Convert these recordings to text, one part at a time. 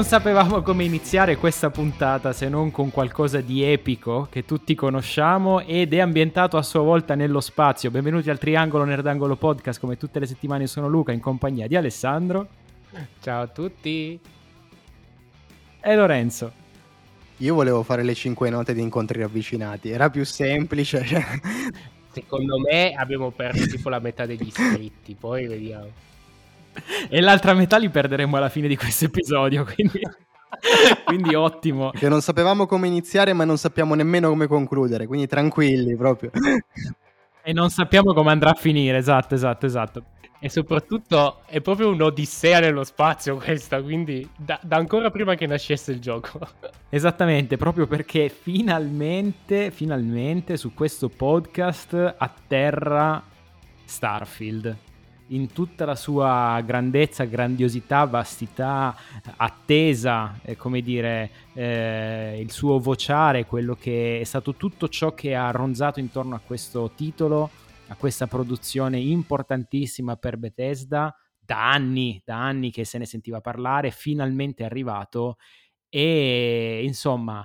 Non sapevamo come iniziare questa puntata se non con qualcosa di epico che tutti conosciamo ed è ambientato a sua volta nello spazio. Benvenuti al Triangolo Nerdangolo Podcast, come tutte le settimane sono Luca in compagnia di Alessandro Ciao a tutti. e Lorenzo. Io volevo fare le cinque note di incontri ravvicinati, era più semplice. cioè. Secondo me abbiamo perso tipo la metà degli iscritti, poi vediamo. E l'altra metà li perderemo alla fine di questo episodio, quindi, quindi ottimo. Che non sapevamo come iniziare, ma non sappiamo nemmeno come concludere, quindi tranquilli proprio. E non sappiamo come andrà a finire, esatto, esatto, esatto. E soprattutto è proprio un'odissea nello spazio questa, quindi da, da ancora prima che nascesse il gioco. Esattamente, proprio perché finalmente, finalmente su questo podcast atterra Starfield in tutta la sua grandezza, grandiosità, vastità, attesa, eh, come dire, eh, il suo vociare, quello che è stato tutto ciò che ha ronzato intorno a questo titolo, a questa produzione importantissima per Bethesda, da anni, da anni che se ne sentiva parlare, finalmente è arrivato e insomma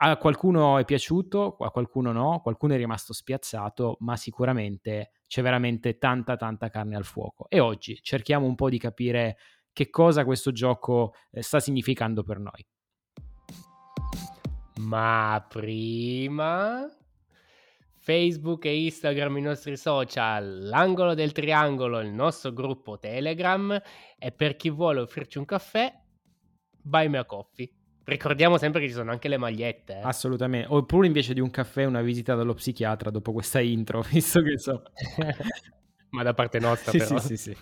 a qualcuno è piaciuto, a qualcuno no, qualcuno è rimasto spiazzato, ma sicuramente c'è veramente tanta tanta carne al fuoco. E oggi cerchiamo un po' di capire che cosa questo gioco eh, sta significando per noi. Ma prima Facebook e Instagram i nostri social, l'angolo del triangolo il nostro gruppo Telegram e per chi vuole offrirci un caffè, buy me a coffee. Ricordiamo sempre che ci sono anche le magliette. eh. Assolutamente. Oppure invece di un caffè una visita dallo psichiatra dopo questa intro, visto che so. Ma da parte nostra sì, però. sì, sì, sì.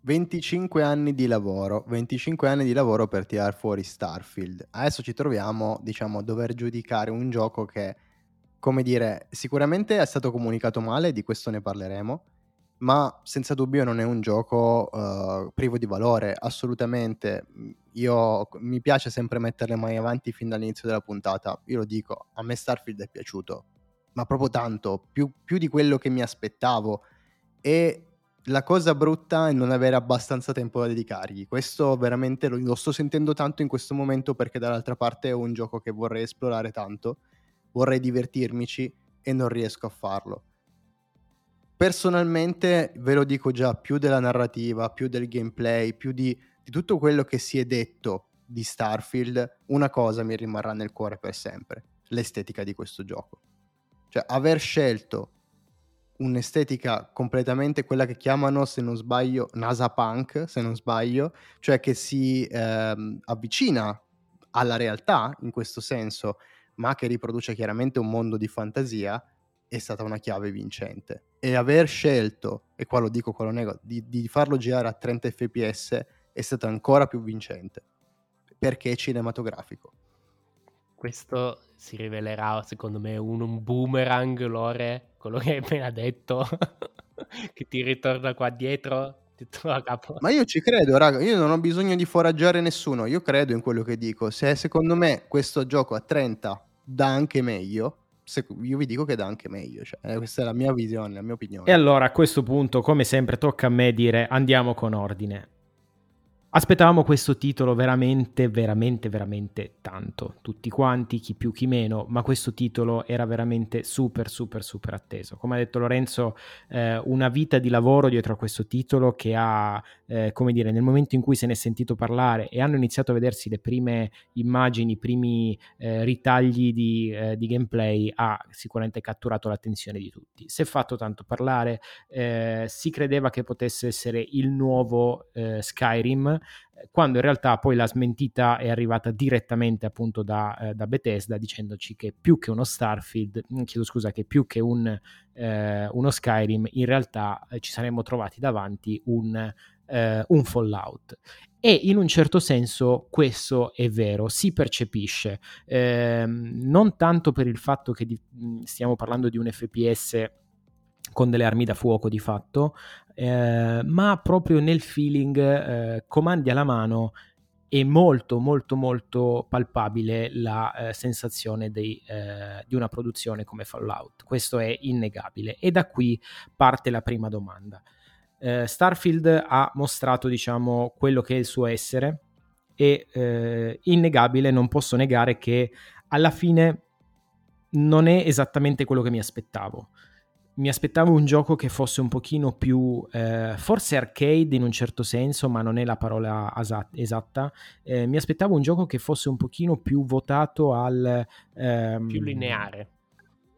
25 anni di lavoro, 25 anni di lavoro per tirar fuori Starfield. Adesso ci troviamo, diciamo, a dover giudicare un gioco che, come dire, sicuramente è stato comunicato male, di questo ne parleremo, ma senza dubbio non è un gioco eh, privo di valore, assolutamente. Io mi piace sempre mettere le mani avanti fin dall'inizio della puntata. Io lo dico, a me Starfield è piaciuto, ma proprio tanto, più, più di quello che mi aspettavo. E la cosa brutta è non avere abbastanza tempo da dedicargli. Questo veramente lo, lo sto sentendo tanto in questo momento perché dall'altra parte è un gioco che vorrei esplorare tanto, vorrei divertirmici e non riesco a farlo. Personalmente, ve lo dico già, più della narrativa, più del gameplay, più di, di tutto quello che si è detto di Starfield, una cosa mi rimarrà nel cuore per sempre, l'estetica di questo gioco. Cioè, aver scelto un'estetica completamente quella che chiamano, se non sbaglio, NASA Punk, se non sbaglio, cioè che si ehm, avvicina alla realtà in questo senso, ma che riproduce chiaramente un mondo di fantasia, è stata una chiave vincente. E aver scelto, e qua lo dico, qua lo nego, di, di farlo girare a 30 fps è stato ancora più vincente, perché è cinematografico. Questo si rivelerà, secondo me, un, un boomerang, Lore, quello che hai appena detto, che ti ritorna qua dietro. Ma io ci credo, raga, io non ho bisogno di foraggiare nessuno, io credo in quello che dico. Se secondo me questo gioco a 30 dà anche meglio, se- io vi dico che dà anche meglio, cioè, eh, questa è la mia visione, la mia opinione. E allora a questo punto, come sempre, tocca a me dire andiamo con ordine. Aspettavamo questo titolo veramente, veramente, veramente tanto. Tutti quanti, chi più, chi meno, ma questo titolo era veramente super, super, super atteso. Come ha detto Lorenzo, eh, una vita di lavoro dietro a questo titolo che ha, eh, come dire, nel momento in cui se ne è sentito parlare e hanno iniziato a vedersi le prime immagini, i primi eh, ritagli di, eh, di gameplay, ha sicuramente catturato l'attenzione di tutti. Si è fatto tanto parlare, eh, si credeva che potesse essere il nuovo eh, Skyrim quando in realtà poi la smentita è arrivata direttamente appunto da, eh, da Bethesda dicendoci che più che uno Starfield, mm, chiedo scusa, che più che un, eh, uno Skyrim, in realtà eh, ci saremmo trovati davanti un, eh, un Fallout. E in un certo senso questo è vero, si percepisce, eh, non tanto per il fatto che di, mm, stiamo parlando di un FPS con delle armi da fuoco di fatto, eh, ma proprio nel feeling eh, comandi alla mano è molto molto molto palpabile la eh, sensazione dei, eh, di una produzione come Fallout. Questo è innegabile e da qui parte la prima domanda. Eh, Starfield ha mostrato diciamo quello che è il suo essere e eh, innegabile non posso negare che alla fine non è esattamente quello che mi aspettavo mi aspettavo un gioco che fosse un pochino più, eh, forse arcade in un certo senso, ma non è la parola esatta. Eh, mi aspettavo un gioco che fosse un pochino più votato al... Ehm... Più lineare.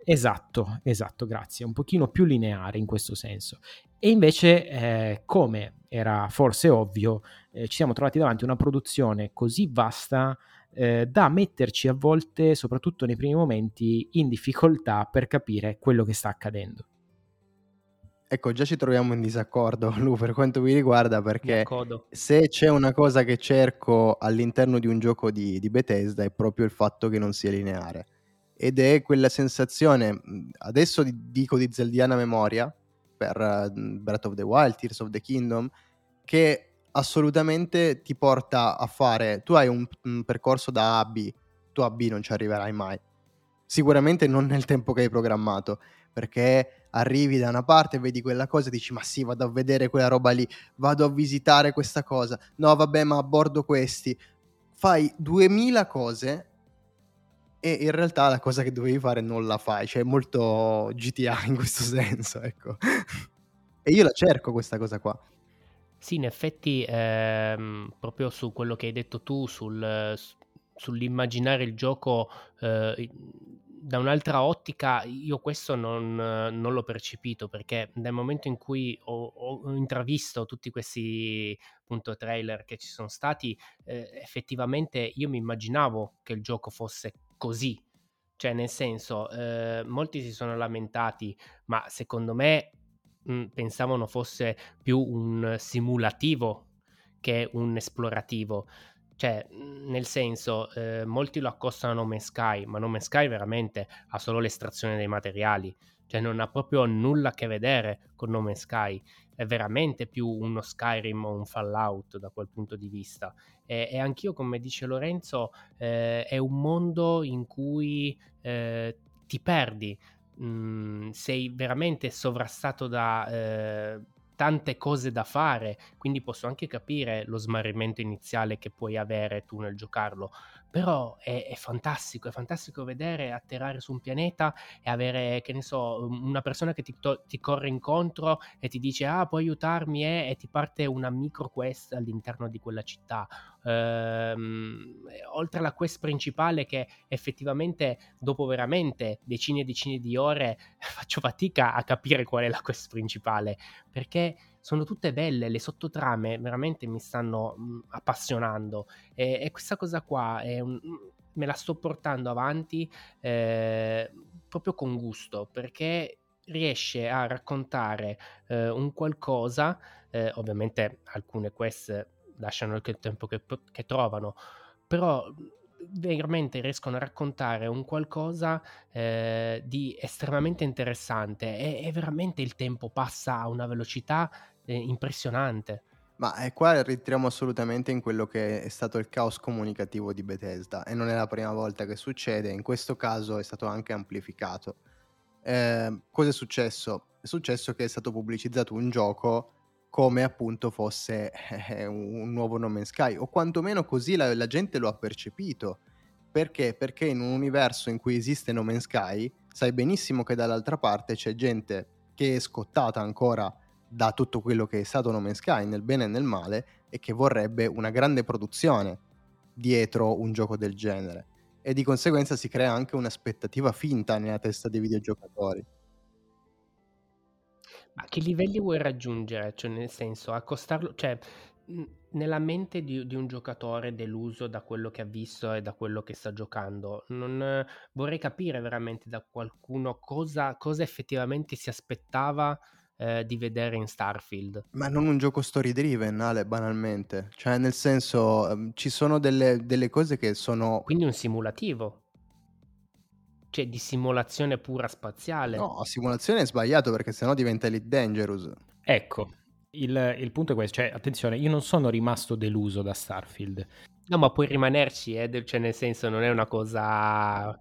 Esatto, esatto, grazie. Un pochino più lineare in questo senso. E invece, eh, come era forse ovvio, eh, ci siamo trovati davanti a una produzione così vasta eh, da metterci a volte, soprattutto nei primi momenti, in difficoltà per capire quello che sta accadendo. Ecco, già ci troviamo in disaccordo, Lu, per quanto mi riguarda, perché se c'è una cosa che cerco all'interno di un gioco di, di Bethesda è proprio il fatto che non sia lineare. Ed è quella sensazione, adesso dico di zeldiana memoria, per Breath of the Wild, Tears of the Kingdom, che assolutamente ti porta a fare, tu hai un, un percorso da A a B, tu a B non ci arriverai mai. Sicuramente non nel tempo che hai programmato, perché arrivi da una parte, vedi quella cosa dici ma sì, vado a vedere quella roba lì, vado a visitare questa cosa, no vabbè ma abbordo questi, fai 2000 cose e in realtà la cosa che dovevi fare non la fai, cioè è molto GTA in questo senso, ecco. e io la cerco questa cosa qua. Sì, in effetti, ehm, proprio su quello che hai detto tu, sul, sull'immaginare il gioco eh, da un'altra ottica, io questo non, non, l'ho percepito perché nel momento in cui ho, ho intravisto tutti questi appunto, trailer che ci sono stati, eh, effettivamente io mi immaginavo che il gioco fosse così. Cioè, nel senso, eh, molti si sono lamentati, ma secondo me mh, pensavano fosse più un simulativo che un esplorativo. Cioè, nel senso, eh, molti lo accostano a No Man's Sky, ma No Man's Sky veramente ha solo l'estrazione dei materiali, cioè non ha proprio nulla a che vedere con No Man's Sky, è veramente più uno Skyrim o un Fallout da quel punto di vista. E, e anch'io, come dice Lorenzo, eh, è un mondo in cui eh, ti perdi, mhmm, sei veramente sovrastato da eh, tante cose da fare, quindi posso anche capire lo smarrimento iniziale che puoi avere tu nel giocarlo, però è, è, fantastico, è fantastico vedere atterrare su un pianeta e avere, che ne so, una persona che ti, to- ti corre incontro e ti dice ah puoi aiutarmi eh? e ti parte una micro quest all'interno di quella città. Ehm, oltre alla quest principale che effettivamente dopo veramente decine e decine di ore faccio fatica a capire qual è la quest principale perché sono tutte belle, le sottotrame veramente mi stanno mh, mm, appassionando. E, e, questa cosa qua un, mm, me la sto portando avanti eh, proprio con gusto perché riesce a raccontare eh, un qualcosa, eh, ovviamente alcune quest lasciano il tempo che, che trovano, però veramente riescono a raccontare un qualcosa eh, di estremamente interessante. E, e, veramente il tempo passa a una velocità eh, impressionante. Ma eh, qua rientriamo assolutamente in quello che è stato il caos comunicativo di Bethesda e non è la prima volta che succede, in questo caso è stato anche amplificato. Eh, cosa è successo? È successo che è stato pubblicizzato un gioco come appunto fosse eh, un nuovo No Man's Sky o quantomeno così la, la, gente lo ha percepito. Perché? Perché in un universo in cui esiste No Man's Sky sai benissimo che dall'altra parte c'è gente che è scottata ancora da tutto quello che è stato No Man's Sky nel bene e nel male e che vorrebbe una grande produzione dietro un gioco del genere e di conseguenza si crea anche un'aspettativa finta nella testa dei videogiocatori. Ma che livelli vuoi raggiungere? Cioè, nel senso, accostarlo, cioè, nella mente di, di, un giocatore deluso da quello che ha visto e da quello che sta giocando, non, vorrei capire veramente da qualcuno cosa, cosa effettivamente si aspettava eh, di vedere in Starfield. Ma non un gioco story driven, Ale, banalmente. Cioè, nel senso, um, ci sono delle, delle cose che sono... Quindi un simulativo. Cioè, di simulazione pura spaziale. No, simulazione è sbagliato perché sennò diventa Elite Dangerous. Ecco, il, il, punto è questo, cioè, attenzione, io non sono rimasto deluso da Starfield. No, ma puoi rimanerci, eh? cioè, nel senso, non è una cosa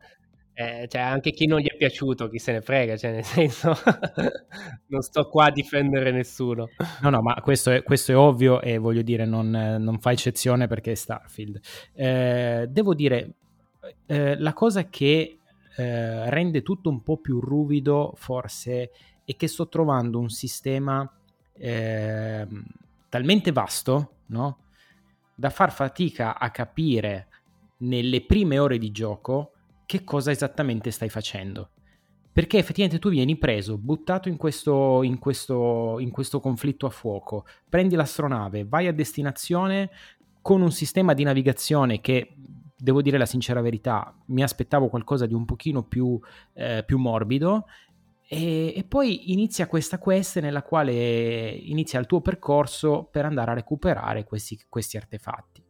eh, cioè, anche chi non gli è piaciuto, chi se ne frega, cioè, nel senso, non sto qua a difendere nessuno. No, no, ma questo è, questo è ovvio e voglio dire, non, non, fa eccezione perché è Starfield. Eh, devo dire, eh, la cosa che eh, rende tutto un po' più ruvido, forse, è che sto trovando un sistema ehm, talmente vasto, no? Da far fatica a capire nelle prime ore di gioco che cosa esattamente stai facendo. Perché effettivamente tu vieni preso, buttato in questo, in questo, in questo conflitto a fuoco, prendi l'astronave, vai a destinazione con un sistema di navigazione che devo dire la sincera verità, mi aspettavo qualcosa di un pochino più, eh, più morbido. E, e, poi inizia questa quest nella quale inizia il tuo percorso per andare a recuperare questi, questi artefatti.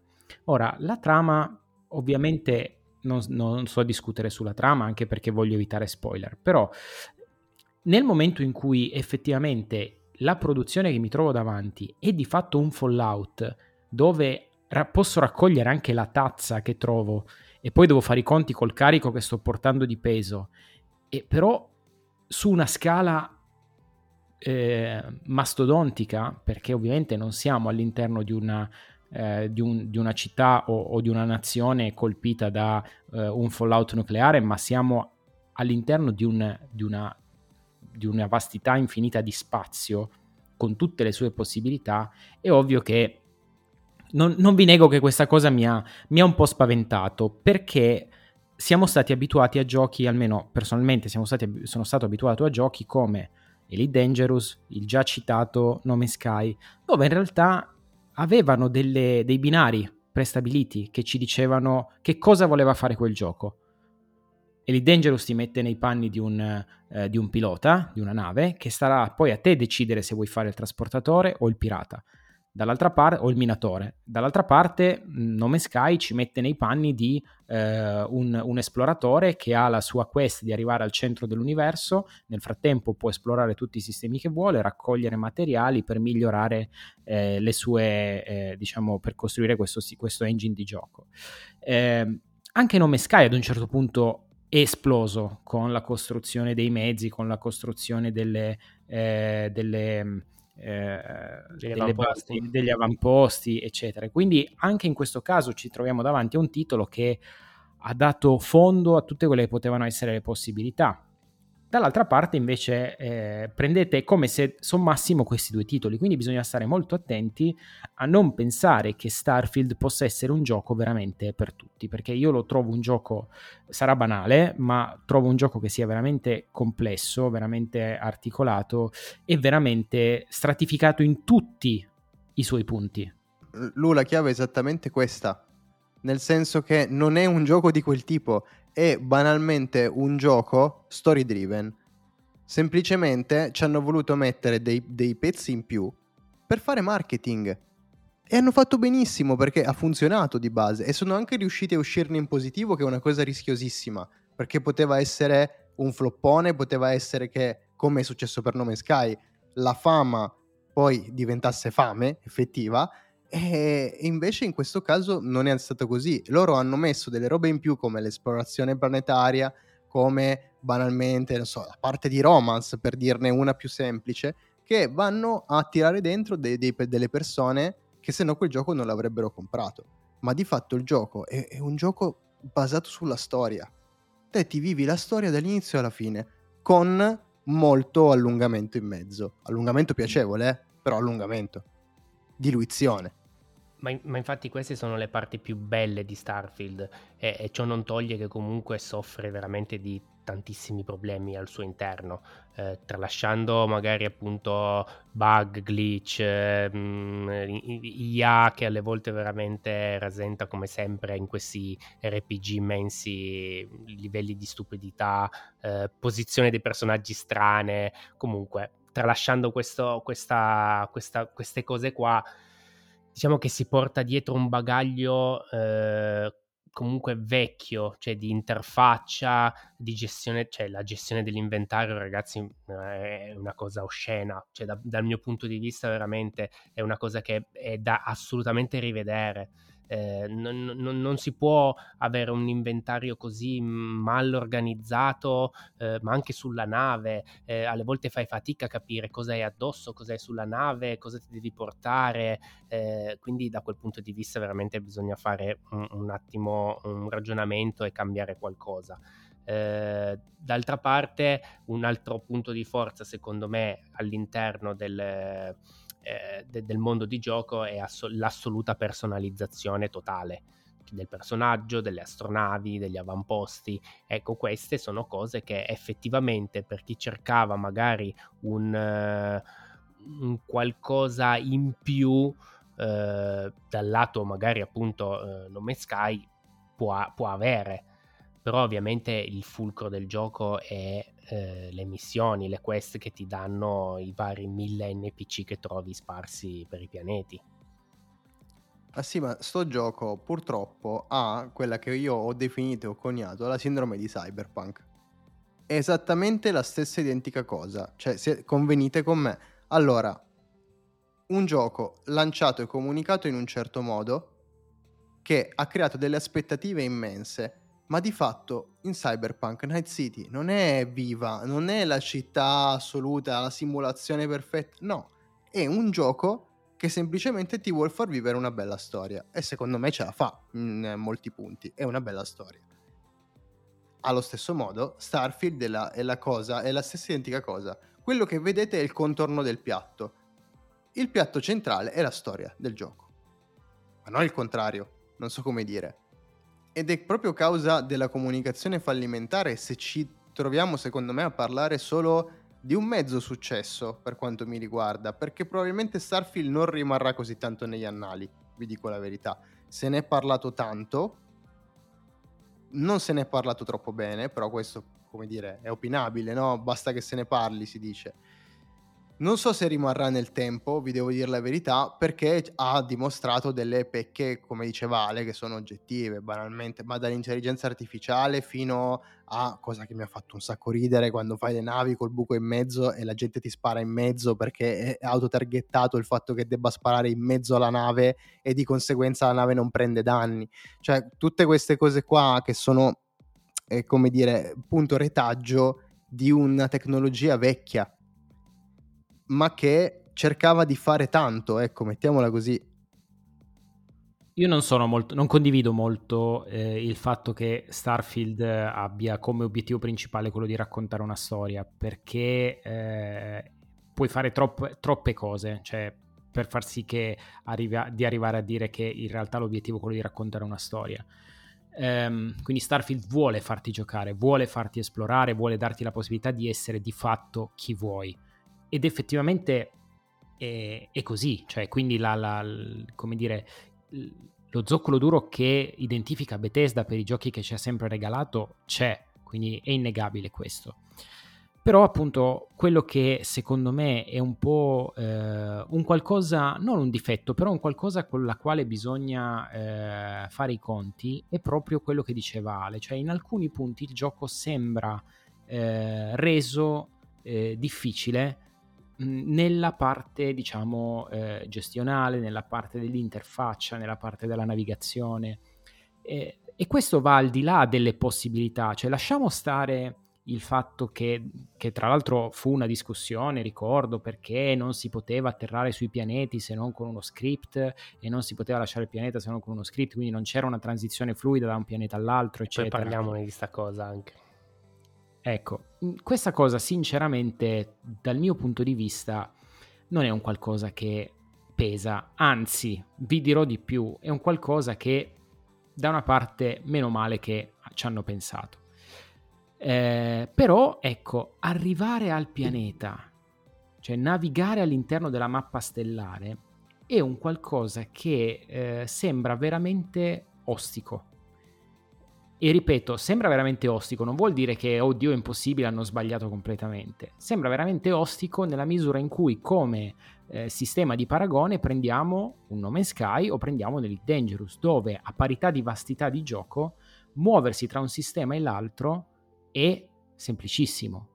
Ora, la trama ovviamente non, non so discutere sulla trama anche perché voglio evitare spoiler, però nel momento in cui effettivamente la produzione che mi trovo davanti è di fatto un Fallout dove ra- posso raccogliere anche la tazza che trovo e poi devo fare i conti col carico che sto portando di peso, e però su una scala eh, mastodontica, perché ovviamente non siamo all'interno di una eh, di, un, di, una città o, o, di una nazione colpita da eh, un fallout nucleare, ma siamo all'interno di, un, di, una, di una vastità infinita di spazio con tutte le sue possibilità, è ovvio che non, non vi nego che questa cosa mi ha, mi ha, un po' spaventato perché siamo stati abituati a giochi, almeno personalmente stati, sono stato abituato a giochi come Elite Dangerous, il già citato Nome Sky, dove in realtà avevano delle, dei binari prestabiliti che ci dicevano che cosa voleva fare quel gioco. Elite Dangerous ti mette nei panni di un, eh, di un pilota, di una nave, che starà poi a te decidere se vuoi fare il trasportatore o il pirata dall'altra parte, o il minatore. Dall'altra parte, Nome Sky ci mette nei panni di eh, un, un, esploratore che ha la sua quest di arrivare al centro dell'universo, nel frattempo può esplorare tutti i sistemi che vuole, raccogliere materiali per migliorare eh, le sue, eh, diciamo, per costruire questo, questo engine di gioco. Eh, anche Nome Sky ad un certo punto è esploso con la costruzione dei mezzi, con la costruzione delle, eh, delle eh, degli, avamposti. Basi, degli avamposti, eccetera. Quindi anche in questo caso ci troviamo davanti a un titolo che ha dato fondo a tutte quelle che potevano essere le possibilità. Dall'altra parte invece eh, prendete come se sommassimo questi due titoli, quindi bisogna stare molto attenti a non pensare che Starfield possa essere un gioco veramente per tutti, perché io lo trovo un gioco, sarà banale, ma trovo un gioco che sia veramente complesso, veramente articolato e veramente stratificato in tutti i suoi punti. Lu, la chiave è esattamente questa, nel senso che non è un gioco di quel tipo, è banalmente un gioco story driven. Semplicemente ci hanno voluto mettere dei, dei pezzi in più per fare marketing. E hanno fatto benissimo perché ha funzionato di base e sono anche riusciti a uscirne in positivo che è una cosa rischiosissima perché poteva essere un floppone, poteva essere che, come è successo per Nome Sky, la fama poi diventasse fame effettiva e invece in questo caso non è stato così. Loro hanno messo delle robe in più come l'esplorazione planetaria, come banalmente, non so, la parte di romance, per dirne una più semplice, che vanno a tirare dentro dei, dei, delle persone che se no quel gioco non l'avrebbero comprato. Ma di fatto il gioco è, è un gioco basato sulla storia. Te ti vivi la storia dall'inizio alla fine, con molto allungamento in mezzo. Allungamento piacevole, eh? però allungamento. Diluizione. Ma, ma, infatti queste sono le parti più belle di Starfield e, e, ciò non toglie che comunque soffre veramente di tantissimi problemi al suo interno, eh, tralasciando magari appunto bug, glitch, eh, IA che alle volte veramente rasenta come sempre in questi RPG immensi, livelli di stupidità, eh, posizione dei personaggi strane, comunque tralasciando questo, questa, questa, queste cose qua, diciamo che si porta dietro un bagaglio eh, comunque vecchio, cioè di interfaccia, di gestione, cioè la gestione dell'inventario, ragazzi, è una cosa oscena, cioè da, dal mio punto di vista veramente è una cosa che è da assolutamente rivedere. Eh, non, non, non, si può avere un inventario così mal organizzato, eh, ma anche sulla nave. Eh, alle volte fai fatica a capire cosa hai addosso, cosa hai sulla nave, cosa ti devi portare. Eh, quindi, da quel punto di vista, veramente bisogna fare un, un attimo un ragionamento e cambiare qualcosa. Eh, d'altra parte, un altro punto di forza, secondo me, all'interno del eh, de- del mondo di gioco è ass- l'assoluta personalizzazione totale del personaggio, delle astronavi, degli avamposti. Ecco, queste sono cose che effettivamente per chi cercava magari un, uh, un qualcosa in più uh, dal lato magari appunto uh, Nome Sky può, può avere però ovviamente il fulcro del gioco è eh, le missioni, le quest che ti danno i vari mille NPC che trovi sparsi per i pianeti. Ah sì, ma sto gioco purtroppo ha quella che io ho definito e ho coniato la sindrome di Cyberpunk. È esattamente la stessa identica cosa, cioè se convenite con me. Allora, un gioco lanciato e comunicato in un certo modo che ha creato delle aspettative immense ma di fatto in Cyberpunk Night City non è viva, non è la città assoluta, la simulazione perfetta, no, è un gioco che semplicemente ti vuole far vivere una bella storia e secondo me ce la fa in molti punti, è una bella storia. Allo stesso modo, Starfield è la, è la cosa, è la stessa identica cosa. Quello che vedete è il contorno del piatto. Il piatto centrale è la storia del gioco. Ma non il contrario, non so come dire ed è proprio causa della comunicazione fallimentare se ci troviamo, secondo me, a parlare solo di un mezzo successo per quanto mi riguarda, perché probabilmente Starfield non rimarrà così tanto negli annali, vi dico la verità. Se ne è parlato tanto, non se ne è parlato troppo bene, però questo, come dire, è opinabile, no? Basta che se ne parli, si dice. Non so se rimarrà nel tempo, vi devo dire la verità, perché ha dimostrato delle pecche, come diceva Ale, che sono oggettive, banalmente, ma dall'intelligenza artificiale fino a cosa che mi ha fatto un sacco ridere quando fai le navi col buco in mezzo e la gente ti spara in mezzo perché è autotargettato il fatto che debba sparare in mezzo alla nave e di conseguenza la nave non prende danni. Cioè, tutte queste cose qua che sono, eh, come dire, punto retaggio di una tecnologia vecchia ma che cercava di fare tanto, ecco, mettiamola così. Io non molto, non condivido molto eh, il fatto che Starfield abbia come obiettivo principale quello di raccontare una storia, perché eh, puoi fare troppe, troppe cose, cioè per far sì che arrivi a, di arrivare a dire che in realtà l'obiettivo è quello di raccontare una storia. Um, quindi Starfield vuole farti giocare, vuole farti esplorare, vuole darti la possibilità di essere di fatto chi vuoi ed effettivamente è, è così, cioè quindi la, la, come dire, lo zoccolo duro che identifica Bethesda per i giochi che ci ha sempre regalato c'è, quindi è innegabile questo. Però appunto quello che secondo me è un po' eh, un qualcosa, non un difetto, però un qualcosa con la quale bisogna eh, fare i conti è proprio quello che diceva Ale, cioè in alcuni punti il gioco sembra eh, reso eh, difficile nella parte, diciamo, eh, gestionale, nella parte dell'interfaccia, nella parte della navigazione. E, e, questo va al di là delle possibilità, cioè lasciamo stare il fatto che, che, tra l'altro fu una discussione, ricordo, perché non si poteva atterrare sui pianeti se non con uno script e non si poteva lasciare il pianeta se non con uno script, quindi non c'era una transizione fluida da un pianeta all'altro, eccetera. Poi parliamone di sta cosa anche. Ecco, questa cosa sinceramente dal mio punto di vista non è un qualcosa che pesa, anzi vi dirò di più, è un qualcosa che da una parte meno male che ci hanno pensato. Eh, però, ecco, arrivare al pianeta, cioè navigare all'interno della mappa stellare, è un qualcosa che eh, sembra veramente ostico. E ripeto, sembra veramente ostico, non vuol dire che, oddio, è impossibile, hanno sbagliato completamente. Sembra veramente ostico nella misura in cui, come eh, sistema di paragone, prendiamo un nome Sky o prendiamo un Elite Dangerous, dove a parità di vastità di gioco, muoversi tra un sistema e l'altro è semplicissimo.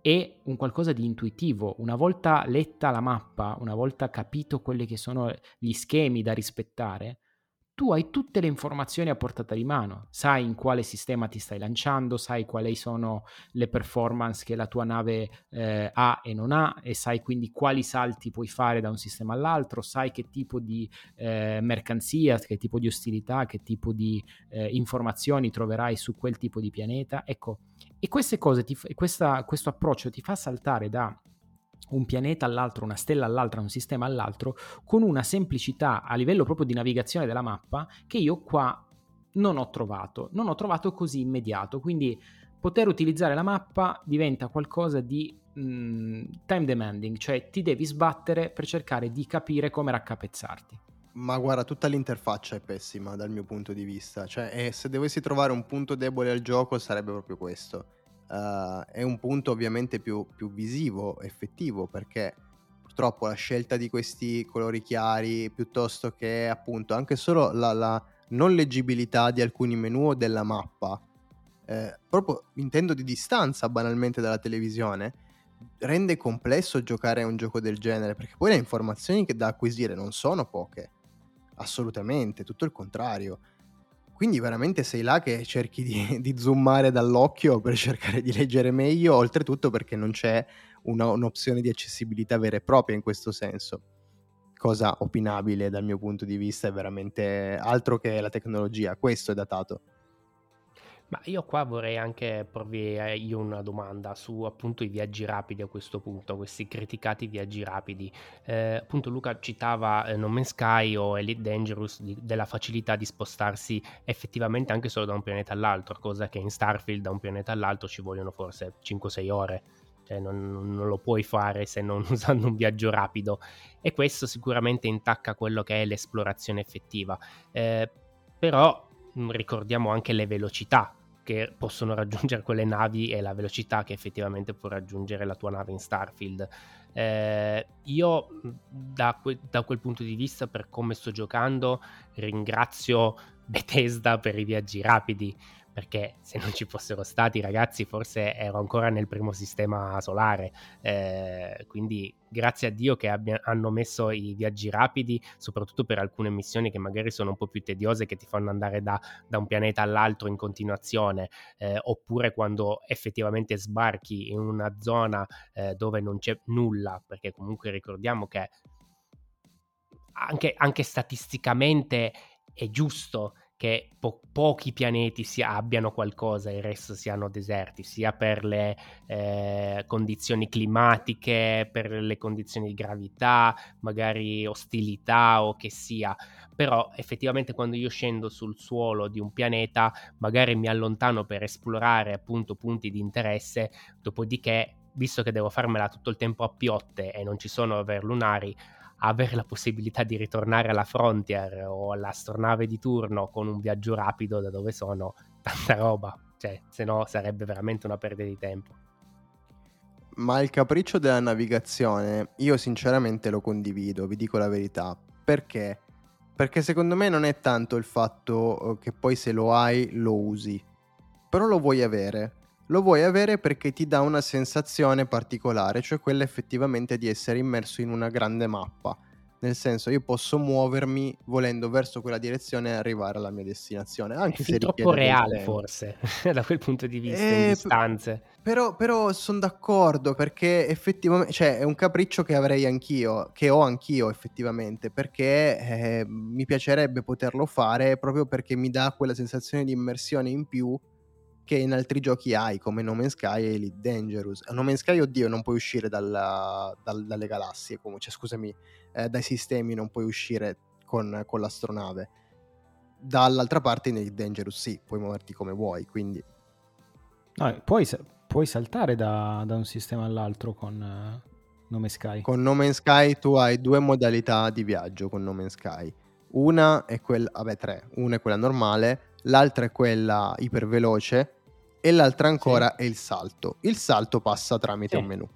È un qualcosa di intuitivo. Una volta letta la mappa, una volta capito quelli che sono gli schemi da rispettare, tu hai tutte le informazioni a portata di mano, sai in quale sistema ti stai lanciando, sai quali sono le performance che la tua nave eh, ha e non ha e sai quindi quali salti puoi fare da un sistema all'altro, sai che tipo di eh, mercanzia, che tipo di ostilità, che tipo di eh, informazioni troverai su quel tipo di pianeta. Ecco, e queste cose, ti, questa, questo approccio ti fa saltare da un pianeta all'altro, una stella all'altra, un sistema all'altro, con una semplicità a livello proprio di navigazione della mappa che io qua non ho trovato, non ho trovato così immediato, quindi poter utilizzare la mappa diventa qualcosa di mm, time demanding, cioè ti devi sbattere per cercare di capire come raccapezzarti. Ma guarda, tutta l'interfaccia è pessima dal mio punto di vista, cioè se dovessi trovare un punto debole al gioco sarebbe proprio questo uh, è un punto ovviamente più, più visivo, effettivo, perché purtroppo la scelta di questi colori chiari piuttosto che appunto anche solo la, la non leggibilità di alcuni menu o della mappa, eh, proprio intendo di distanza banalmente dalla televisione, rende complesso giocare a un gioco del genere perché poi le informazioni che da acquisire non sono poche, assolutamente, tutto il contrario. Quindi veramente sei là che cerchi di, di, zoomare dall'occhio per cercare di leggere meglio, oltretutto perché non c'è una, un'opzione di accessibilità vera e propria in questo senso. Cosa opinabile dal mio punto di vista, è veramente altro che la tecnologia, questo è datato. Ma io qua vorrei anche porvi eh, io una domanda su appunto i viaggi rapidi a questo punto, questi criticati viaggi rapidi. Eh, appunto Luca citava eh, No Man's Sky o Elite Dangerous di, della facilità di spostarsi effettivamente anche solo da un pianeta all'altro, cosa che in Starfield da un pianeta all'altro ci vogliono forse 5-6 ore. Cioè non, non, lo puoi fare se non usando un viaggio rapido e questo sicuramente intacca quello che è l'esplorazione effettiva. Eh, però mm, ricordiamo anche le velocità che possono raggiungere quelle navi e la velocità che effettivamente può raggiungere la tua nave in Starfield. Eh, io da, que- da, quel punto di vista, per come sto giocando, ringrazio Bethesda per i viaggi rapidi perché se non ci fossero stati ragazzi forse ero ancora nel primo sistema solare. Eh, quindi grazie a Dio che abbia, hanno messo i viaggi rapidi soprattutto per alcune missioni che magari sono un po' più tediose che ti fanno andare da, da un pianeta all'altro in continuazione eh, oppure quando effettivamente sbarchi in una zona eh, dove non c'è nulla. Perché comunque ricordiamo che anche, anche statisticamente è giusto che po- pochi pianeti si abbiano qualcosa e il resto siano deserti, sia per le eh, condizioni climatiche, per le condizioni di gravità, magari ostilità o che sia. Però effettivamente quando io scendo sul suolo di un pianeta, magari mi allontano per esplorare appunto punti di interesse, dopodiché visto che devo farmela tutto il tempo a piotte e non ci sono overlunari, avere la possibilità di ritornare alla Frontier o all'astronave di turno con un viaggio rapido da dove sono, tanta roba, cioè, se no sarebbe veramente una perdita di tempo. Ma il capriccio della navigazione, io sinceramente lo condivido, vi dico la verità. Perché? Perché secondo me non è tanto il fatto eh, che poi se lo hai lo usi, però lo vuoi avere lo vuoi avere perché ti dà una sensazione particolare, cioè quella effettivamente di essere immerso in una grande mappa. Nel senso, io posso muovermi volendo verso quella direzione e arrivare alla mia destinazione. Anche è se troppo reale, forse, da quel punto di vista, eh, in distanze. Però, però sono d'accordo perché effettivamente, cioè, è un capriccio che avrei anch'io, che ho anch'io effettivamente, perché eh, mi piacerebbe poterlo fare proprio perché mi dà quella sensazione di immersione in più che in altri giochi hai come No Man's Sky e Elite Dangerous. No Man's Sky, oddio, non puoi uscire dalla, dal, dalle galassie, come, cioè, scusami, eh, dai sistemi non puoi uscire con, con, l'astronave. Dall'altra parte in Elite Dangerous sì, puoi muoverti come vuoi, quindi No, puoi, puoi, saltare da, da, un sistema all'altro con uh, Nome Sky. Con Nome Sky tu hai due modalità di viaggio con Nome Sky. Una è quella, vabbè tre, una è quella normale, l'altra è quella iperveloce e l'altra ancora sì. è il salto. Il salto passa tramite sì. un menu.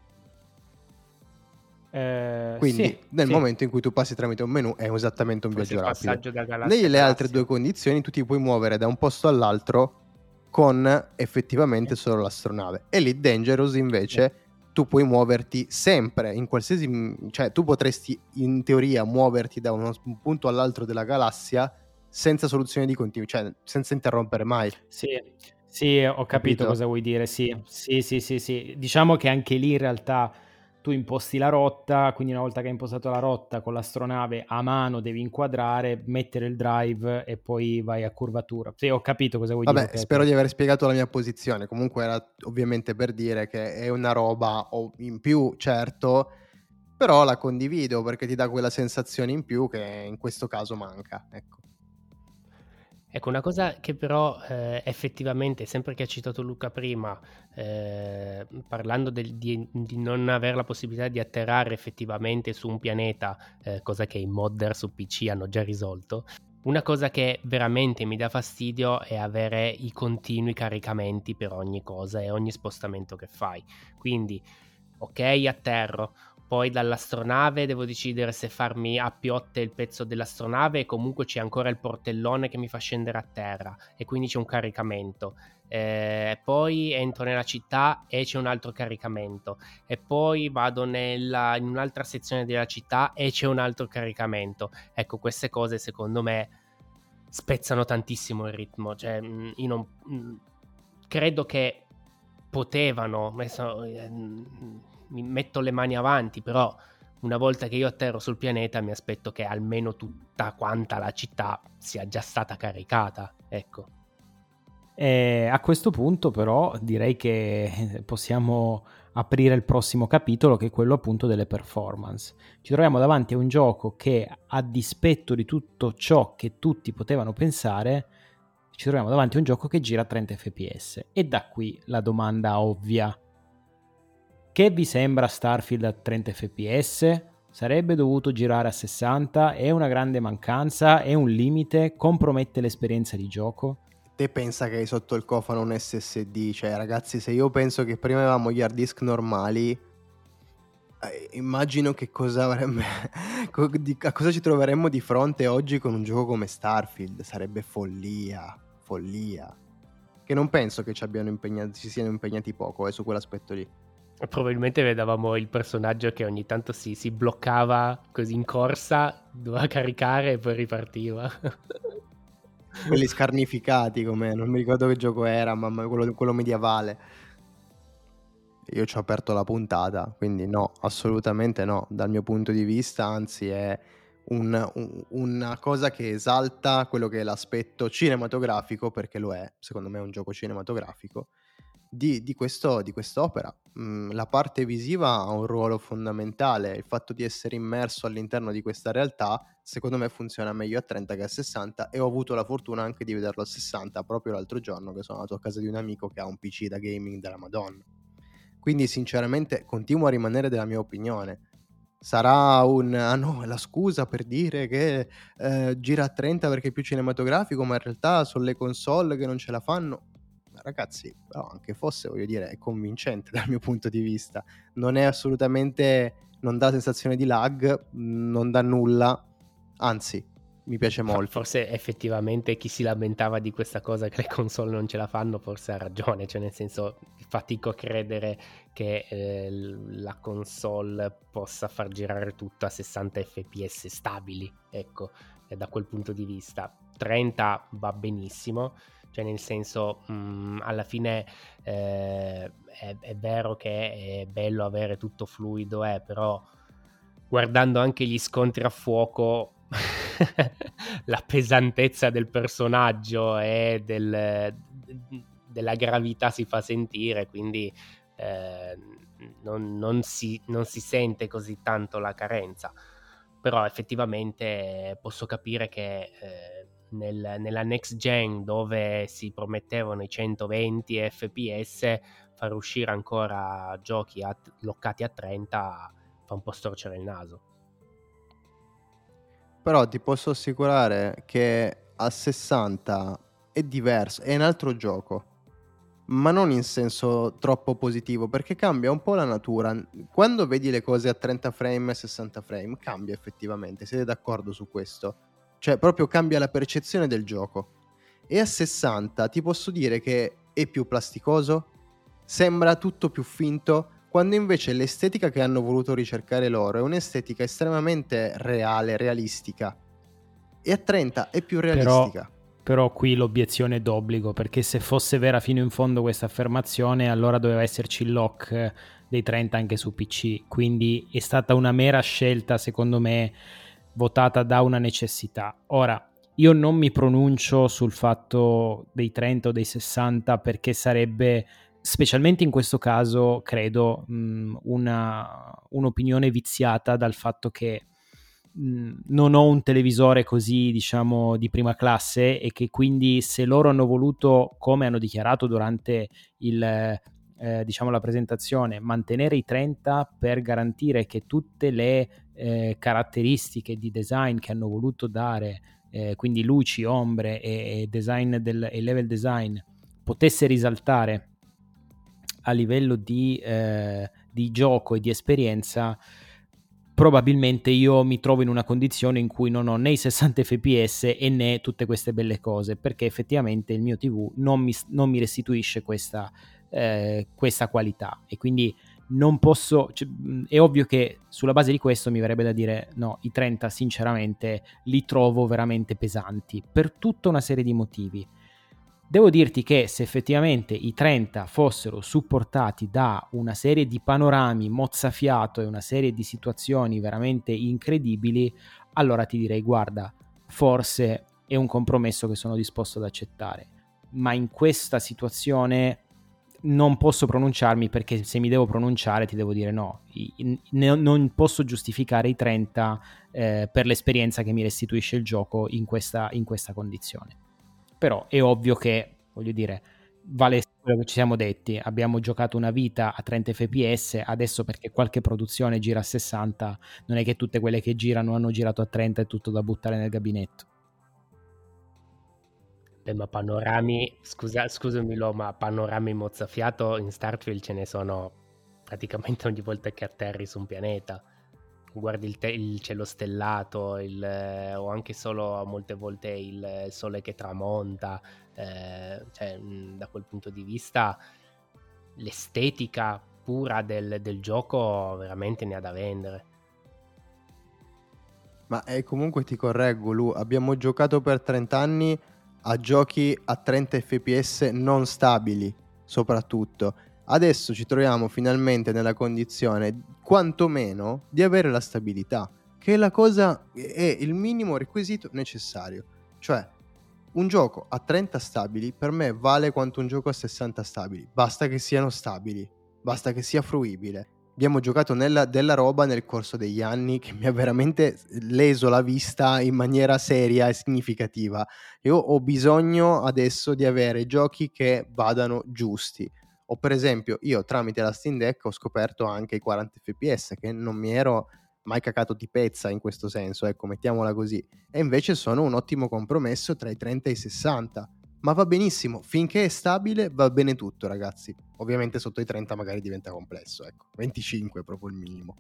Eh, Quindi sì, nel momento in cui tu passi tramite un menu è esattamente un viaggio rapido. Nelle altre due condizioni tu ti puoi muovere da un posto all'altro con effettivamente solo l'astronave. E lì Dangerous invece tu puoi muoverti sempre in qualsiasi... cioè tu potresti in teoria muoverti da uno punto all'altro della galassia senza soluzione di continuità, cioè senza interrompere mai. Sì, sì, ho capito, capito, cosa vuoi dire, sì. Sì, sì, sì, sì. Diciamo che anche lì in realtà tu imposti la rotta, quindi una volta che hai impostato la rotta con l'astronave a mano devi inquadrare, mettere il drive e poi vai a curvatura. Sì, ho capito cosa vuoi Vabbè, dire. Vabbè, spero di aver spiegato la mia posizione. Comunque era ovviamente per dire che è una roba in più, certo, però la condivido perché ti dà quella sensazione in più che in questo caso manca, ecco. Ecco, una cosa che però eh, effettivamente, sempre che ha citato Luca prima, eh, parlando del, di, di, non avere la possibilità di atterrare effettivamente su un pianeta, eh, cosa che i modder su PC hanno già risolto, una cosa che veramente mi dà fastidio è avere i continui caricamenti per ogni cosa e ogni spostamento che fai. Quindi, ok, atterro, poi dall'astronave devo decidere se farmi a piotte il pezzo dell'astronave e comunque c'è ancora il portellone che mi fa scendere a terra e quindi c'è un caricamento. Eh, poi entro nella città e c'è un altro caricamento e poi vado nella, in un'altra sezione della città e c'è un altro caricamento. Ecco, queste cose secondo me spezzano tantissimo il ritmo. Cioè, mm, io non, mm, credo che potevano, messo, mi metto le mani avanti, però una volta che io atterro sul pianeta mi aspetto che almeno tutta quanta la città sia già stata caricata, ecco. E a questo punto però direi che possiamo aprire il prossimo capitolo che è quello appunto delle performance. Ci troviamo davanti a un gioco che a dispetto di tutto ciò che tutti potevano pensare, ci troviamo davanti a un gioco che gira a 30 fps. E da qui la domanda ovvia che vi sembra Starfield a 30 fps? Sarebbe dovuto girare a 60? È una grande mancanza? È un limite? Compromette l'esperienza di gioco? Te pensa che hai sotto il cofano un SSD? Cioè, ragazzi, se io penso che prima avevamo gli hard disk normali, eh, immagino che cosa avrebbe. a cosa ci troveremmo di fronte oggi con un gioco come Starfield. Sarebbe follia, follia. Che non penso che ci, impegnati, ci siano impegnati poco eh, su quell'aspetto lì. Probabilmente vedevamo il personaggio che ogni tanto si, si bloccava così in corsa, doveva caricare e poi ripartiva. Quelli scarnificati come non mi ricordo che gioco era, ma quello, quello medievale. Io ci ho aperto la puntata, quindi no, assolutamente no. Dal mio punto di vista, anzi, è un, un, una cosa che esalta quello che è l'aspetto cinematografico, perché lo è, secondo me è un gioco cinematografico di, di, questo, di quest'opera. Mm, la parte visiva ha un ruolo fondamentale, il fatto di essere immerso all'interno di questa realtà secondo me funziona meglio a 30 che a 60 e ho avuto la fortuna anche di vederlo a 60 proprio l'altro giorno che sono andato a casa di un amico che ha un PC da gaming della Madonna. Quindi sinceramente continuo a rimanere della mia opinione. Sarà un ah no, la scusa per dire che eh, gira a 30 perché è più cinematografico, ma in realtà sono le console che non ce la fanno ragazzi, però anche fosse, voglio dire, è convincente dal mio punto di vista. Non è assolutamente, non dà sensazione di lag, non dà nulla, anzi, mi piace molto. Forse effettivamente chi si lamentava di questa cosa che le console non ce la fanno, forse ha ragione, cioè nel senso fatico a credere che eh, la console possa far girare tutto a 60 fps stabili, ecco, da quel punto di vista. 30 va benissimo, cioè nel senso mh, mm, alla fine eh, è, è, vero che è bello avere tutto fluido, eh, però guardando anche gli scontri a fuoco la pesantezza del personaggio e del, della gravità si fa sentire, quindi eh, non, non, si, non, si, sente così tanto la carenza. Però effettivamente posso capire che eh, nel, nella next gen dove si promettevano i 120 fps, far uscire ancora giochi a, loccati a 30 fa un po' storcere il naso. Però ti posso assicurare che a 60 è diverso, è un altro gioco, ma non in senso troppo positivo, perché cambia un po' la natura. Quando vedi le cose a 30 frame e 60 frame, cambia effettivamente, siete d'accordo su questo? Cioè, proprio cambia la percezione del gioco. E a 60 ti posso dire che è più plasticoso, sembra tutto più finto, quando invece l'estetica che hanno voluto ricercare loro è un'estetica estremamente reale, realistica. E a 30 è più realistica. Però, però qui l'obiezione è d'obbligo, perché se fosse vera fino in fondo questa affermazione, allora doveva esserci il lock dei 30 anche su PC. Quindi è stata una mera scelta, secondo me, votata da una necessità. Ora, io non mi pronuncio sul fatto dei 30 o dei 60 perché sarebbe, specialmente in questo caso, credo, mh, una, un'opinione viziata dal fatto che mh, non ho un televisore così, diciamo, di prima classe e che quindi se loro hanno voluto, come hanno dichiarato durante il, eh, diciamo, la presentazione, mantenere i 30 per garantire che tutte le eh, caratteristiche di design che hanno voluto dare, eh, quindi luci, ombre e, e, del, e level design, potesse risaltare a livello di, eh, di gioco e di esperienza, probabilmente io mi trovo in una condizione in cui non ho né i 60 fps e né tutte queste belle cose, perché effettivamente il mio TV non mi, non mi restituisce questa, eh, questa qualità. E quindi non posso, cioè, è ovvio che sulla base di questo mi verrebbe da dire no, i 30 sinceramente li trovo veramente pesanti per tutta una serie di motivi. Devo dirti che se effettivamente i 30 fossero supportati da una serie di panorami mozzafiato e una serie di situazioni veramente incredibili, allora ti direi guarda, forse è un compromesso che sono disposto ad accettare. Ma in questa situazione non posso pronunciarmi perché se mi devo pronunciare ti devo dire no, non posso giustificare i 30 eh, per l'esperienza che mi restituisce il gioco in questa, in questa condizione. Però è ovvio che, voglio dire, vale quello che ci siamo detti, abbiamo giocato una vita a 30 fps, adesso perché qualche produzione gira a 60, non è che tutte quelle che girano hanno girato a 30 e tutto da buttare nel gabinetto. Beh, ma panorami, scusa, scusami Lo, ma panorami mozzafiato in Starfield ce ne sono praticamente ogni volta che atterri su un pianeta. Guardi il, te- il cielo stellato, il, eh, o anche solo molte volte il sole che tramonta. Eh, cioè, da quel punto di vista, l'estetica pura del, del gioco veramente ne ha da vendere. Ma eh, comunque ti correggo, Lu, abbiamo giocato per 30 anni a giochi a 30 fps non stabili, soprattutto. Adesso ci troviamo finalmente nella condizione, quantomeno, di avere la stabilità, che è la cosa, è il minimo requisito necessario. Cioè, un gioco a 30 stabili per me vale quanto un gioco a 60 stabili. Basta che siano stabili, basta che sia fruibile abbiamo giocato nella, della roba nel corso degli anni che mi ha veramente leso la vista in maniera seria e significativa. Io ho bisogno adesso di avere giochi che vadano giusti. O per esempio, io tramite la Steam Deck ho scoperto anche i 40 fps che non mi ero mai cacato di pezza in questo senso, ecco, mettiamola così. E invece sono un ottimo compromesso tra i 30 e i 60 ma va benissimo, finché è stabile va bene tutto ragazzi. Ovviamente sotto i 30 magari diventa complesso, ecco, 25 è proprio il minimo.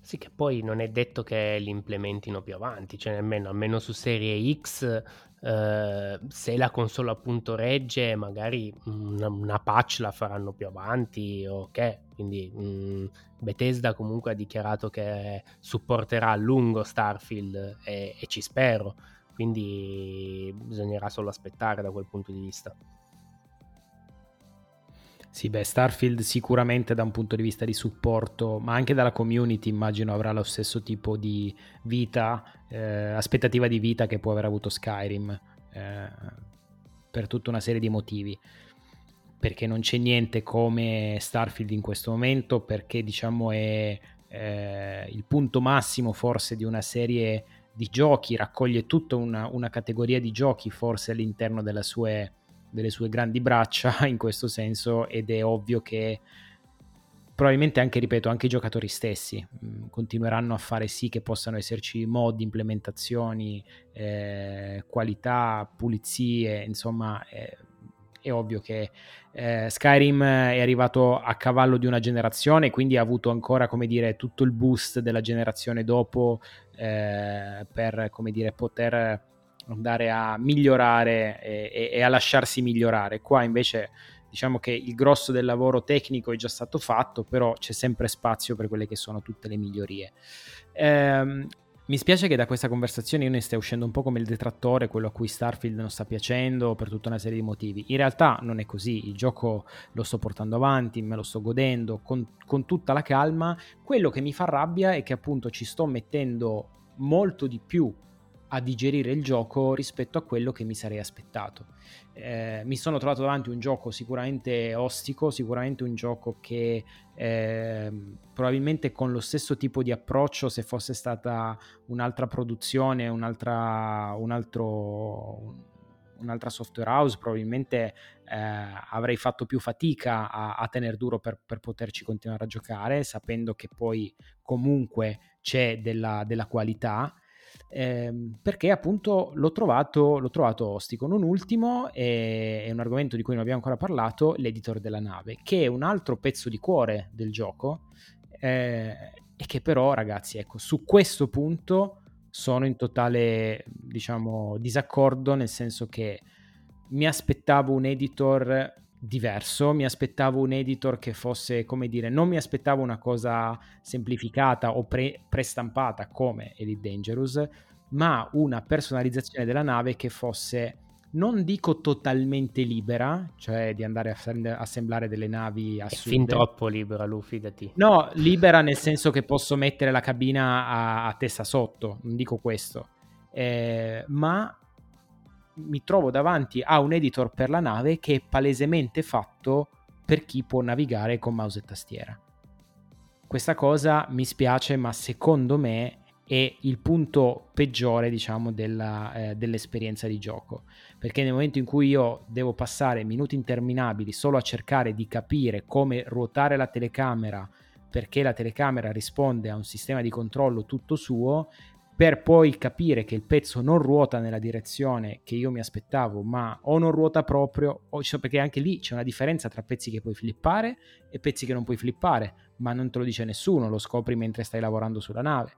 Sì, che poi non è detto che li implementino più avanti, cioè nemmeno, almeno su serie X, eh, se la console appunto regge, magari una, una, patch la faranno più avanti, ok? Quindi mh, mm, Bethesda comunque ha dichiarato che supporterà a lungo Starfield e, e ci spero quindi bisognerà solo aspettare da quel punto di vista. Sì, beh, Starfield sicuramente da un punto di vista di supporto, ma anche dalla community immagino avrà lo stesso tipo di vita, eh, aspettativa di vita che può aver avuto Skyrim, eh, per tutta una serie di motivi. Perché non c'è niente come Starfield in questo momento, perché diciamo è eh, il punto massimo forse di una serie di giochi, raccoglie tutta una, una categoria di giochi forse all'interno sue, delle sue grandi braccia in questo senso ed è ovvio che probabilmente anche, ripeto, anche i giocatori stessi mh, mm, continueranno a fare sì che possano esserci modi, implementazioni, eh, qualità, pulizie, insomma, eh, è ovvio che eh, Skyrim è arrivato a cavallo di una generazione, quindi ha avuto ancora, come dire, tutto il boost della generazione dopo eh, per, come dire, poter andare a migliorare e, e, a lasciarsi migliorare. Qua invece diciamo che il grosso del lavoro tecnico è già stato fatto, però c'è sempre spazio per quelle che sono tutte le migliorie. Eh, mi spiace che da questa conversazione io ne stia uscendo un po' come il detrattore, quello a cui Starfield non sta piacendo per tutta una serie di motivi. In realtà non è così, il gioco lo sto portando avanti, me lo sto godendo con, con tutta la calma. Quello che mi fa rabbia è che appunto ci sto mettendo molto di più a digerire il gioco rispetto a quello che mi sarei aspettato. Eh, mi sono trovato davanti un gioco sicuramente ostico, sicuramente un gioco che eh, probabilmente con lo stesso tipo di approccio, se fosse stata un'altra produzione, un'altra, un altro, un'altra software house, probabilmente eh, avrei fatto più fatica a, a tenere duro per, per, poterci continuare a giocare, sapendo che poi comunque c'è della, della qualità ehm, perché appunto l'ho trovato, l'ho trovato ostico. Non ultimo, è, è, un argomento di cui non abbiamo ancora parlato, l'editor della nave, che è un altro pezzo di cuore del gioco eh, e che però ragazzi, ecco, su questo punto sono in totale, diciamo, disaccordo, nel senso che mi aspettavo un editor diverso, mi aspettavo un editor che fosse, come dire, non mi aspettavo una cosa semplificata o pre- prestampata come Elite Dangerous, ma una personalizzazione della nave che fosse non dico totalmente libera, cioè di andare a assemblare delle navi assurde. È fin troppo libera, Lu, fidati. No, libera nel senso che posso mettere la cabina a, a testa sotto, non dico questo. Eh, ma mi trovo davanti a un editor per la nave che è palesemente fatto per chi può navigare con mouse e tastiera. Questa cosa mi spiace, ma secondo me è il punto peggiore, diciamo, della, eh, dell'esperienza di gioco. Perché nel momento in cui io devo passare minuti interminabili solo a cercare di capire come ruotare la telecamera perché la telecamera risponde a un sistema di controllo tutto suo, per poi capire che il pezzo non ruota nella direzione che io mi aspettavo, ma o non ruota proprio, o, perché anche lì c'è una differenza tra pezzi che puoi flippare e pezzi che non puoi flippare, ma non te lo dice nessuno, lo scopri mentre stai lavorando sulla nave.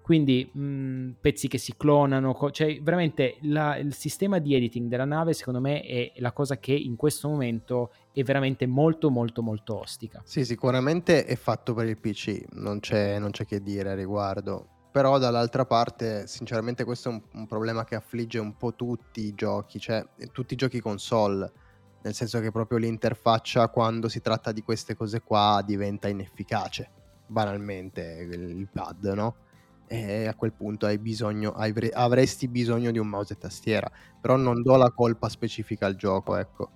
Quindi mh, mm, pezzi che si clonano, co- cioè veramente la, il sistema di editing della nave secondo me è la cosa che in questo momento è veramente molto molto molto ostica. Sì, sicuramente è fatto per il PC, non c'è, non c'è che dire a riguardo però dall'altra parte sinceramente questo è un, un, problema che affligge un po' tutti i giochi, cioè tutti i giochi console, nel senso che proprio l'interfaccia quando si tratta di queste cose qua diventa inefficace, banalmente il pad, no? E a quel punto hai bisogno, avresti bisogno di un mouse e tastiera, però non do la colpa specifica al gioco, ecco.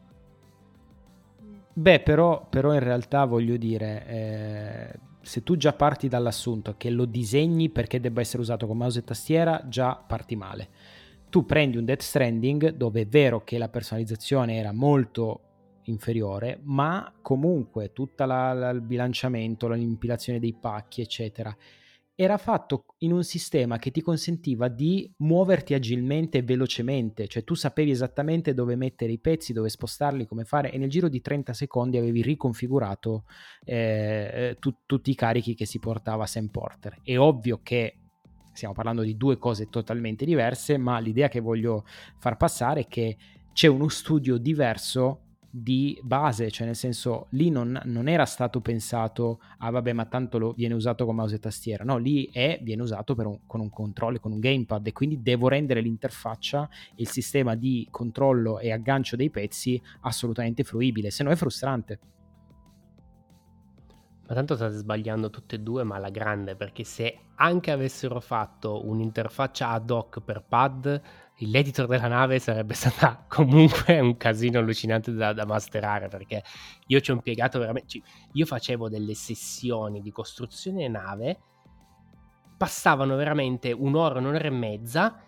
Beh, però, però in realtà voglio dire, eh, se tu già parti dall'assunto che lo disegni perché debba essere usato con mouse e tastiera, già parti male. Tu prendi un Death Stranding dove è vero che la personalizzazione era molto inferiore, ma comunque tutto il bilanciamento, l'impilazione dei pacchi, eccetera, era fatto in un sistema che ti consentiva di muoverti agilmente e velocemente, cioè tu sapevi esattamente dove mettere i pezzi, dove spostarli, come fare e nel giro di 30 secondi avevi riconfigurato eh, eh tu, tutti i carichi che si portava Sam Porter. È ovvio che stiamo parlando di due cose totalmente diverse, ma l'idea che voglio far passare è che c'è uno studio diverso di base, cioè nel senso lì non, non, era stato pensato, ah vabbè ma tanto lo viene usato con mouse e tastiera, no, lì è, viene usato un, con un controllo, con un gamepad e quindi devo rendere l'interfaccia, il sistema di controllo e aggancio dei pezzi assolutamente fruibile, se no è frustrante. Ma tanto state sbagliando tutte e due, ma alla grande, perché se anche avessero fatto un'interfaccia ad hoc per pad, l'editor della nave sarebbe stata comunque un casino allucinante da, da masterare perché io ci ho impiegato veramente io facevo delle sessioni di costruzione nave passavano veramente un'ora, un'ora e mezza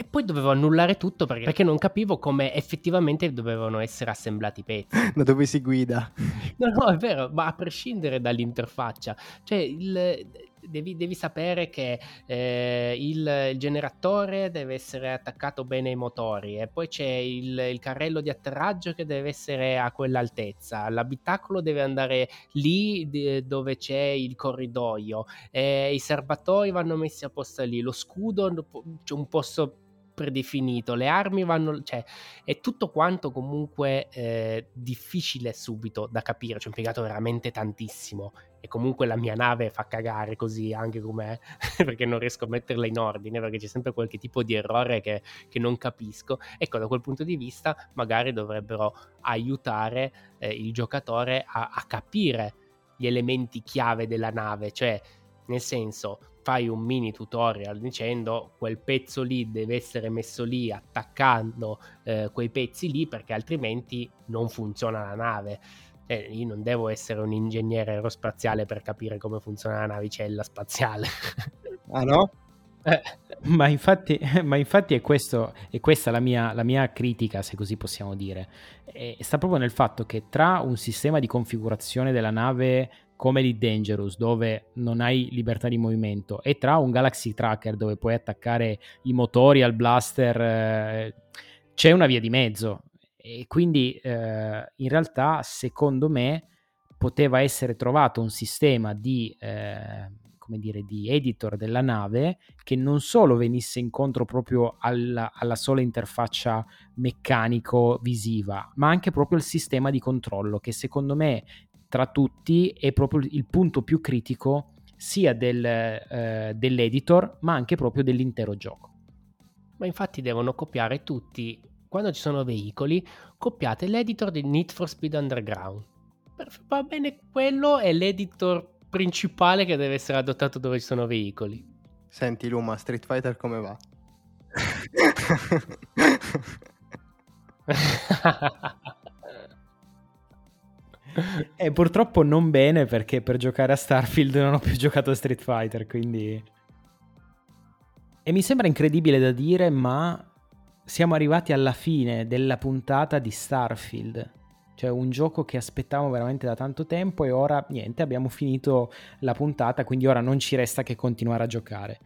e poi dovevo annullare tutto perché, perché, non capivo come effettivamente dovevano essere assemblati i pezzi. Da dove si guida? No, no, è vero, ma a prescindere dall'interfaccia. Cioè, il, devi, devi, sapere che eh, il, il, generatore deve essere attaccato bene ai motori e poi c'è il, il, carrello di atterraggio che deve essere a quell'altezza, l'abitacolo deve andare lì dove c'è il corridoio, eh, i serbatoi vanno messi a posto lì, lo scudo c'è un posto predefinito, le armi vanno, cioè è tutto quanto comunque eh, difficile subito da capire, ci ho impiegato veramente tantissimo e comunque la mia nave fa cagare così anche com'è perché non riesco a metterla in ordine perché c'è sempre qualche tipo di errore che, che non capisco ecco da quel punto di vista magari dovrebbero aiutare eh, il giocatore a, a capire gli elementi chiave della nave cioè nel senso fai un mini tutorial dicendo quel pezzo lì deve essere messo lì attaccando eh, quei pezzi lì perché altrimenti non funziona la nave. Eh, io non devo essere un ingegnere aerospaziale per capire come funziona la navicella spaziale. ah no? Eh. Ma infatti, ma infatti è, questo, è questa la mia, la mia, critica, se così possiamo dire. E sta proprio nel fatto che tra un sistema di configurazione della nave come di Dangerous dove non hai libertà di movimento e tra un Galaxy Tracker dove puoi attaccare i motori al blaster eh, c'è una via di mezzo e quindi eh, in realtà secondo me poteva essere trovato un sistema di, eh, come dire, di editor della nave che non solo venisse incontro proprio alla, alla sola interfaccia meccanico-visiva, ma anche proprio il sistema di controllo che secondo me tra tutti è proprio il punto più critico sia del, eh, dell'editor ma anche proprio dell'intero gioco. Ma infatti devono copiare tutti, quando ci sono veicoli, copiate l'editor di Need for Speed Underground. Va bene, quello è l'editor principale che deve essere adottato dove ci sono veicoli. Senti Luma, Street Fighter come va? eh, purtroppo non bene perché per giocare a Starfield non ho più giocato a Street Fighter, quindi... E mi sembra incredibile da dire, ma siamo arrivati alla fine della puntata di Starfield. Cioè un gioco che aspettavamo veramente da tanto tempo e ora niente, abbiamo finito la puntata, quindi ora non ci resta che continuare a giocare.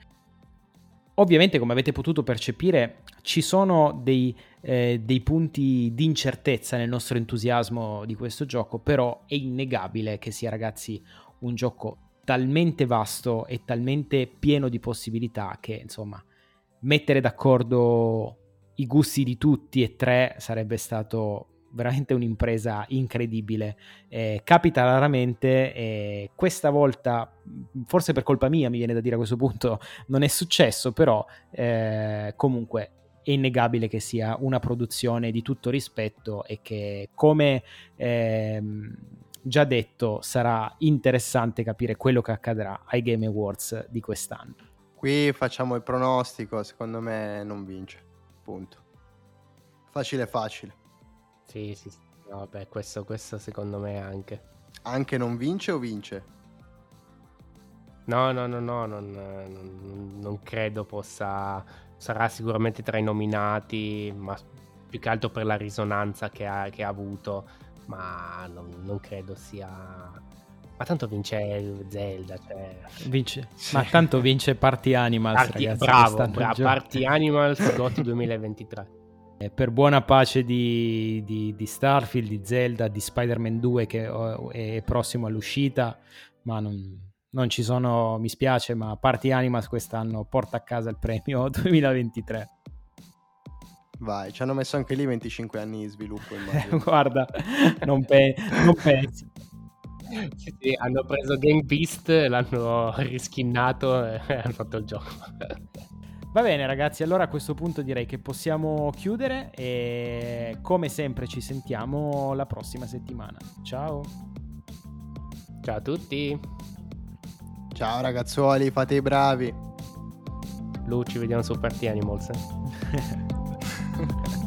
Ovviamente, come avete potuto percepire, ci sono dei, eh, dei, punti di incertezza nel nostro entusiasmo di questo gioco, però è innegabile che sia, ragazzi, un gioco talmente vasto e talmente pieno di possibilità che, insomma, mettere d'accordo i gusti di tutti e tre sarebbe stato veramente un'impresa incredibile. Eh, capita raramente e questa volta, forse per colpa mia mi viene da dire a questo punto, non è successo, però eh, comunque è innegabile che sia una produzione di tutto rispetto e che come ehm, già detto sarà interessante capire quello che accadrà ai Game Awards di quest'anno. Qui facciamo il pronostico, secondo me non vince, punto. Facile facile. Sì, sì, sì. No, vabbè, questo, questo secondo me anche. Anche non vince o vince? No, no, no, no, non, non, non credo possa... Sarà sicuramente tra i nominati, ma più che altro per la risonanza che ha, che ha avuto, ma non, non, credo sia... Ma tanto vince Zelda, cioè... Vince, sì. ma tanto vince Party Animals, Party, ragazzi. Bravo, bravo Party Animals GOTY 2023. Eh, per buona pace di, di, di, Starfield, di Zelda, di Spider-Man 2 che è prossimo all'uscita, ma non, non ci sono, mi spiace, ma Party Animals quest'anno porta a casa il premio 2023. Vai, ci hanno messo anche lì 25 anni di sviluppo. Guarda, non, pe- non pensi. Sì, sì, hanno preso Game Beast, l'hanno rischinnato e hanno fatto il gioco. Va bene ragazzi, allora a questo punto direi che possiamo chiudere e come sempre ci sentiamo la prossima settimana. Ciao. Ciao a tutti. Ciao ragazzuoli, fate i bravi. Lu, ci vediamo su Party Animals. Eh.